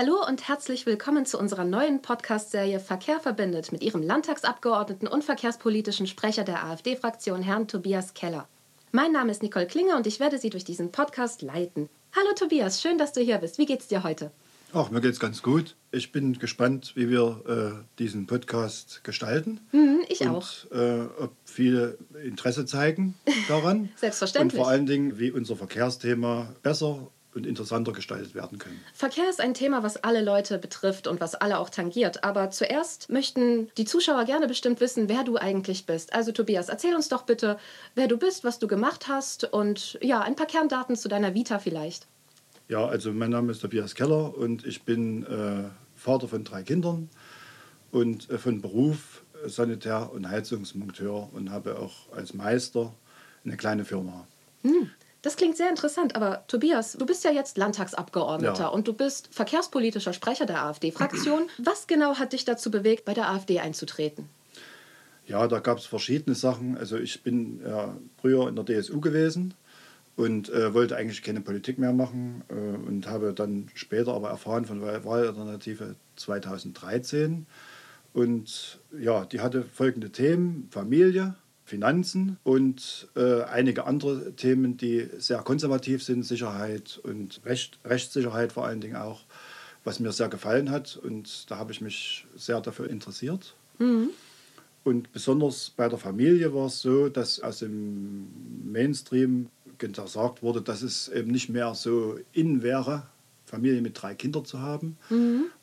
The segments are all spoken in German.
Hallo und herzlich willkommen zu unserer neuen Podcast-Serie Verkehr verbindet mit Ihrem Landtagsabgeordneten und verkehrspolitischen Sprecher der AfD-Fraktion, Herrn Tobias Keller. Mein Name ist Nicole Klinger und ich werde Sie durch diesen Podcast leiten. Hallo Tobias, schön, dass du hier bist. Wie geht's dir heute? Ach, mir geht's ganz gut. Ich bin gespannt, wie wir äh, diesen Podcast gestalten. Mhm, ich und, auch. Äh, ob viele Interesse zeigen daran. Selbstverständlich. Und vor allen Dingen, wie unser Verkehrsthema besser und interessanter gestaltet werden können. Verkehr ist ein Thema, was alle Leute betrifft und was alle auch tangiert. Aber zuerst möchten die Zuschauer gerne bestimmt wissen, wer du eigentlich bist. Also Tobias, erzähl uns doch bitte, wer du bist, was du gemacht hast und ja, ein paar Kerndaten zu deiner Vita vielleicht. Ja, also mein Name ist Tobias Keller und ich bin äh, Vater von drei Kindern und äh, von Beruf Sanitär- und Heizungsmonteur und habe auch als Meister eine kleine Firma. Hm. Das klingt sehr interessant, aber Tobias, du bist ja jetzt Landtagsabgeordneter Ja. und du bist verkehrspolitischer Sprecher der AfD-Fraktion. Was genau hat dich dazu bewegt, bei der AfD einzutreten? Ja, da gab es verschiedene Sachen. Also ich bin ja, früher in der DSU gewesen und äh, wollte eigentlich keine Politik mehr machen äh, und habe dann später aber erfahren von der Wahlalternative 2013. Und ja, die hatte folgende Themen: Familie, Finanzen und äh, einige andere Themen, die sehr konservativ sind, Sicherheit und Recht, Rechtssicherheit vor allen Dingen auch, was mir sehr gefallen hat. Und da habe ich mich sehr dafür interessiert. Und besonders bei der Familie war es so, dass aus dem Mainstream gesagt wurde, dass es eben nicht mehr so in wäre, Familie mit drei Kindern zu haben.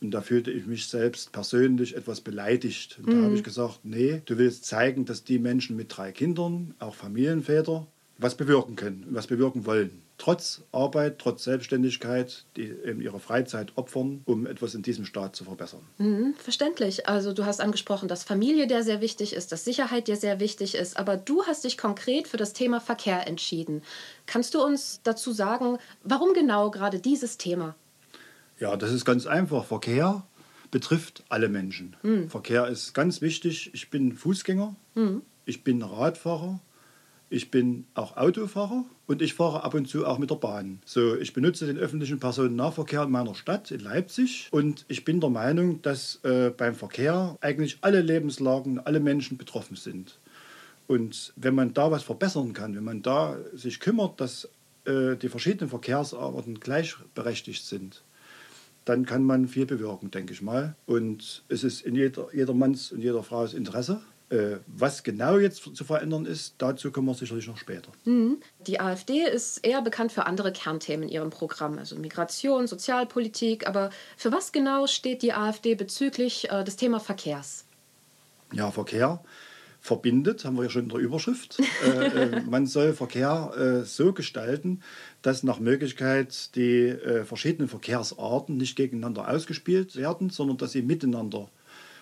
Und da fühlte ich mich selbst persönlich etwas beleidigt. Und da habe ich gesagt, nee, du willst zeigen, dass die Menschen mit drei Kindern, auch Familienväter, was bewirken können was bewirken wollen. Trotz Arbeit, trotz Selbstständigkeit, die eben ihre Freizeit opfern, um etwas in diesem Staat zu verbessern. Mhm, verständlich. Also du hast angesprochen, dass Familie dir sehr wichtig ist, dass Sicherheit dir sehr wichtig ist, aber du hast dich konkret für das Thema Verkehr entschieden. Kannst du uns dazu sagen, warum genau gerade dieses Thema? Ja, das ist ganz einfach. Verkehr betrifft alle Menschen. Verkehr ist ganz wichtig. Ich bin Fußgänger, ich bin Radfahrer, ich bin auch Autofahrer und ich fahre ab und zu auch mit der Bahn. So, ich benutze den öffentlichen Personennahverkehr in meiner Stadt, in Leipzig. Und ich bin der Meinung, dass äh, beim Verkehr eigentlich alle Lebenslagen, alle Menschen betroffen sind. Und wenn man da was verbessern kann, wenn man da sich kümmert, dass äh, die verschiedenen Verkehrsarten gleichberechtigt sind, dann kann man viel bewirken, denke ich mal. Und es ist in jeder, jedermanns und jeder Frau's Interesse. Äh, was genau jetzt zu verändern ist, dazu kommen wir sicherlich noch später. Die AfD ist eher bekannt für andere Kernthemen in ihrem Programm, also Migration, Sozialpolitik. Aber für was genau steht die AfD bezüglich äh, des Thema Verkehrs? Ja, Verkehr verbindet, haben wir ja schon in der Überschrift. äh, äh, man soll Verkehr äh, so gestalten, dass nach Möglichkeit die äh, verschiedenen Verkehrsarten nicht gegeneinander ausgespielt werden, sondern dass sie miteinander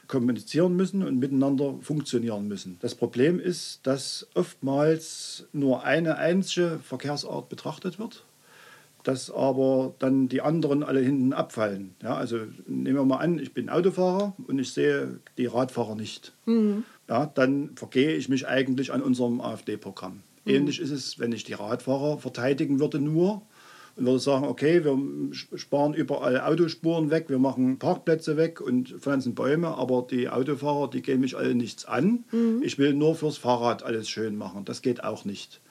kommunizieren müssen und miteinander funktionieren müssen. Das Problem ist, dass oftmals nur eine einzige Verkehrsart betrachtet wird dass aber dann die anderen alle hinten abfallen. Ja, also nehmen wir mal an, ich bin Autofahrer und ich sehe die Radfahrer nicht. Ja, dann vergehe ich mich eigentlich an unserem AfD-Programm. Ähnlich ist es, wenn ich die Radfahrer verteidigen würde nur und würde sagen, okay, wir sparen überall Autospuren weg, wir machen Parkplätze weg und pflanzen Bäume, aber die Autofahrer, die gehen mich alle nichts an. Ich will nur fürs Fahrrad alles schön machen. Das geht auch nicht.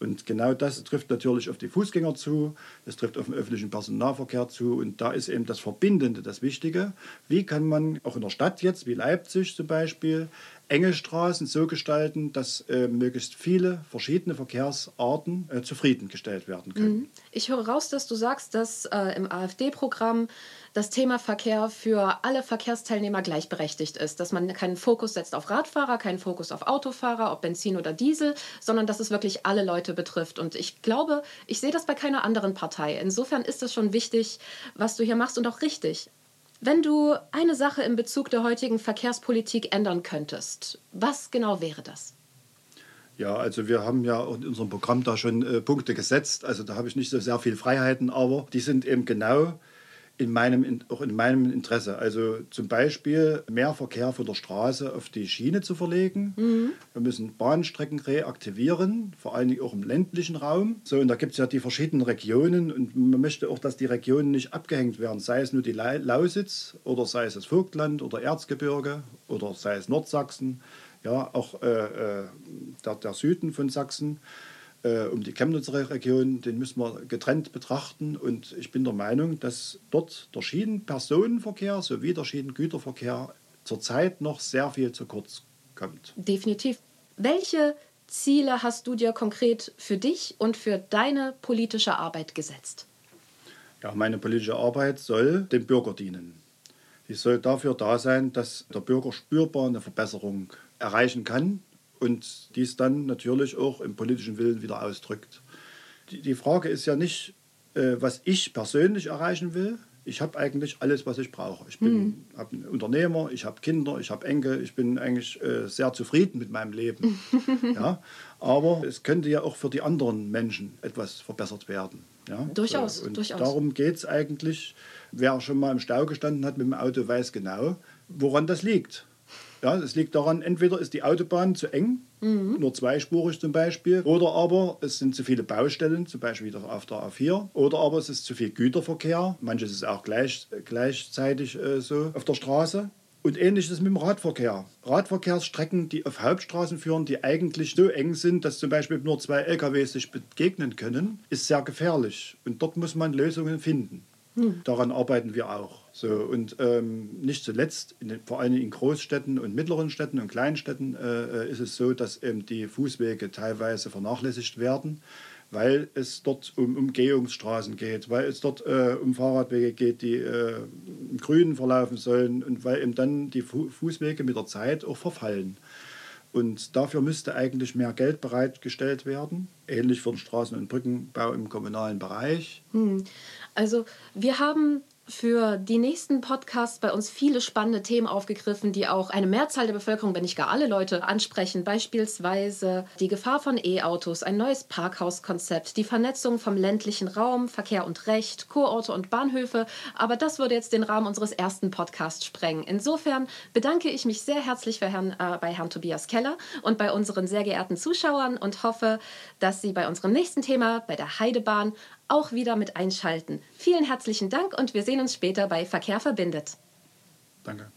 Und genau das trifft natürlich auf die Fußgänger zu, das trifft auf den öffentlichen Personennahverkehr zu und da ist eben das Verbindende das Wichtige. Wie kann man auch in der Stadt jetzt, wie Leipzig zum Beispiel, enge Straßen so gestalten, dass äh, möglichst viele verschiedene Verkehrsarten äh, zufriedengestellt werden können. Ich höre raus, dass du sagst, dass äh, im AfD-Programm das Thema Verkehr für alle Verkehrsteilnehmer gleichberechtigt ist, dass man keinen Fokus setzt auf Radfahrer, keinen Fokus auf Autofahrer, ob Benzin oder Diesel, sondern dass es wirklich alle Leute betrifft. Und ich glaube, ich sehe das bei keiner anderen Partei. Insofern ist es schon wichtig, was du hier machst und auch richtig. Wenn du eine Sache in Bezug der heutigen Verkehrspolitik ändern könntest, was genau wäre das? Ja, also wir haben ja in unserem Programm da schon äh, Punkte gesetzt. Also da habe ich nicht so sehr viel Freiheiten, aber die sind eben genau in meinem, auch in meinem Interesse. Also zum Beispiel mehr Verkehr von der Straße auf die Schiene zu verlegen. Mhm. Wir müssen Bahnstrecken reaktivieren, vor allen Dingen auch im ländlichen Raum. So, und da gibt es ja die verschiedenen Regionen und man möchte auch, dass die Regionen nicht abgehängt werden, sei es nur die Lausitz oder sei es das Vogtland oder Erzgebirge oder sei es Nordsachsen, ja, auch äh, äh der, der Süden von Sachsen äh, um die Chemnitzer Region, den müssen wir getrennt betrachten. Und ich bin der Meinung, dass dort der Schienenpersonenverkehr sowie der Schienengüterverkehr zurzeit noch sehr viel zu kurz kommt. Definitiv. Welche Ziele hast du dir konkret für dich und für deine politische Arbeit gesetzt? Ja, meine politische Arbeit soll dem Bürger dienen. Sie soll dafür da sein, dass der Bürger spürbar eine Verbesserung erreichen kann und dies dann natürlich auch im politischen Willen wieder ausdrückt. Die, die Frage ist ja nicht, äh, was ich persönlich erreichen will. Ich habe eigentlich alles, was ich brauche. Ich bin mhm. ein Unternehmer, ich habe Kinder, ich habe Enkel, ich bin eigentlich äh, sehr zufrieden mit meinem Leben. ja? Aber es könnte ja auch für die anderen Menschen etwas verbessert werden. Ja? Durchaus, so, und durchaus. Darum geht es eigentlich. Wer schon mal im Stau gestanden hat mit dem Auto, weiß genau, woran das liegt. Ja, es liegt daran, entweder ist die Autobahn zu eng, mhm. nur zweispurig zum Beispiel, oder aber es sind zu viele Baustellen, zum Beispiel auf der A4, oder aber es ist zu viel Güterverkehr, manches ist auch gleich, gleichzeitig äh, so auf der Straße. Und ähnlich ist es mit dem Radverkehr. Radverkehrsstrecken, die auf Hauptstraßen führen, die eigentlich so eng sind, dass zum Beispiel nur zwei LKWs sich begegnen können, ist sehr gefährlich. Und dort muss man Lösungen finden. Hm. Daran arbeiten wir auch. So, und ähm, nicht zuletzt, in den, vor allem in Großstädten und mittleren Städten und Kleinstädten äh, äh, ist es so, dass eben die Fußwege teilweise vernachlässigt werden, weil es dort um Umgehungsstraßen geht, weil es dort äh, um Fahrradwege geht, die äh, im Grünen verlaufen sollen und weil eben dann die Fu Fußwege mit der Zeit auch verfallen. Und dafür müsste eigentlich mehr Geld bereitgestellt werden, ähnlich für den Straßen- und Brückenbau im kommunalen Bereich. Hm. Also wir haben für die nächsten Podcasts bei uns viele spannende Themen aufgegriffen, die auch eine Mehrzahl der Bevölkerung, wenn nicht gar alle Leute, ansprechen. Beispielsweise die Gefahr von E-Autos, ein neues Parkhauskonzept, die Vernetzung vom ländlichen Raum, Verkehr und Recht, Kurorte und Bahnhöfe. Aber das würde jetzt den Rahmen unseres ersten Podcasts sprengen. Insofern bedanke ich mich sehr herzlich Herrn, äh, bei Herrn Tobias Keller und bei unseren sehr geehrten Zuschauern und hoffe, dass Sie bei unserem nächsten Thema, bei der Heidebahn, auch wieder mit einschalten. Vielen herzlichen Dank und wir sehen uns später bei Verkehr verbindet. Danke.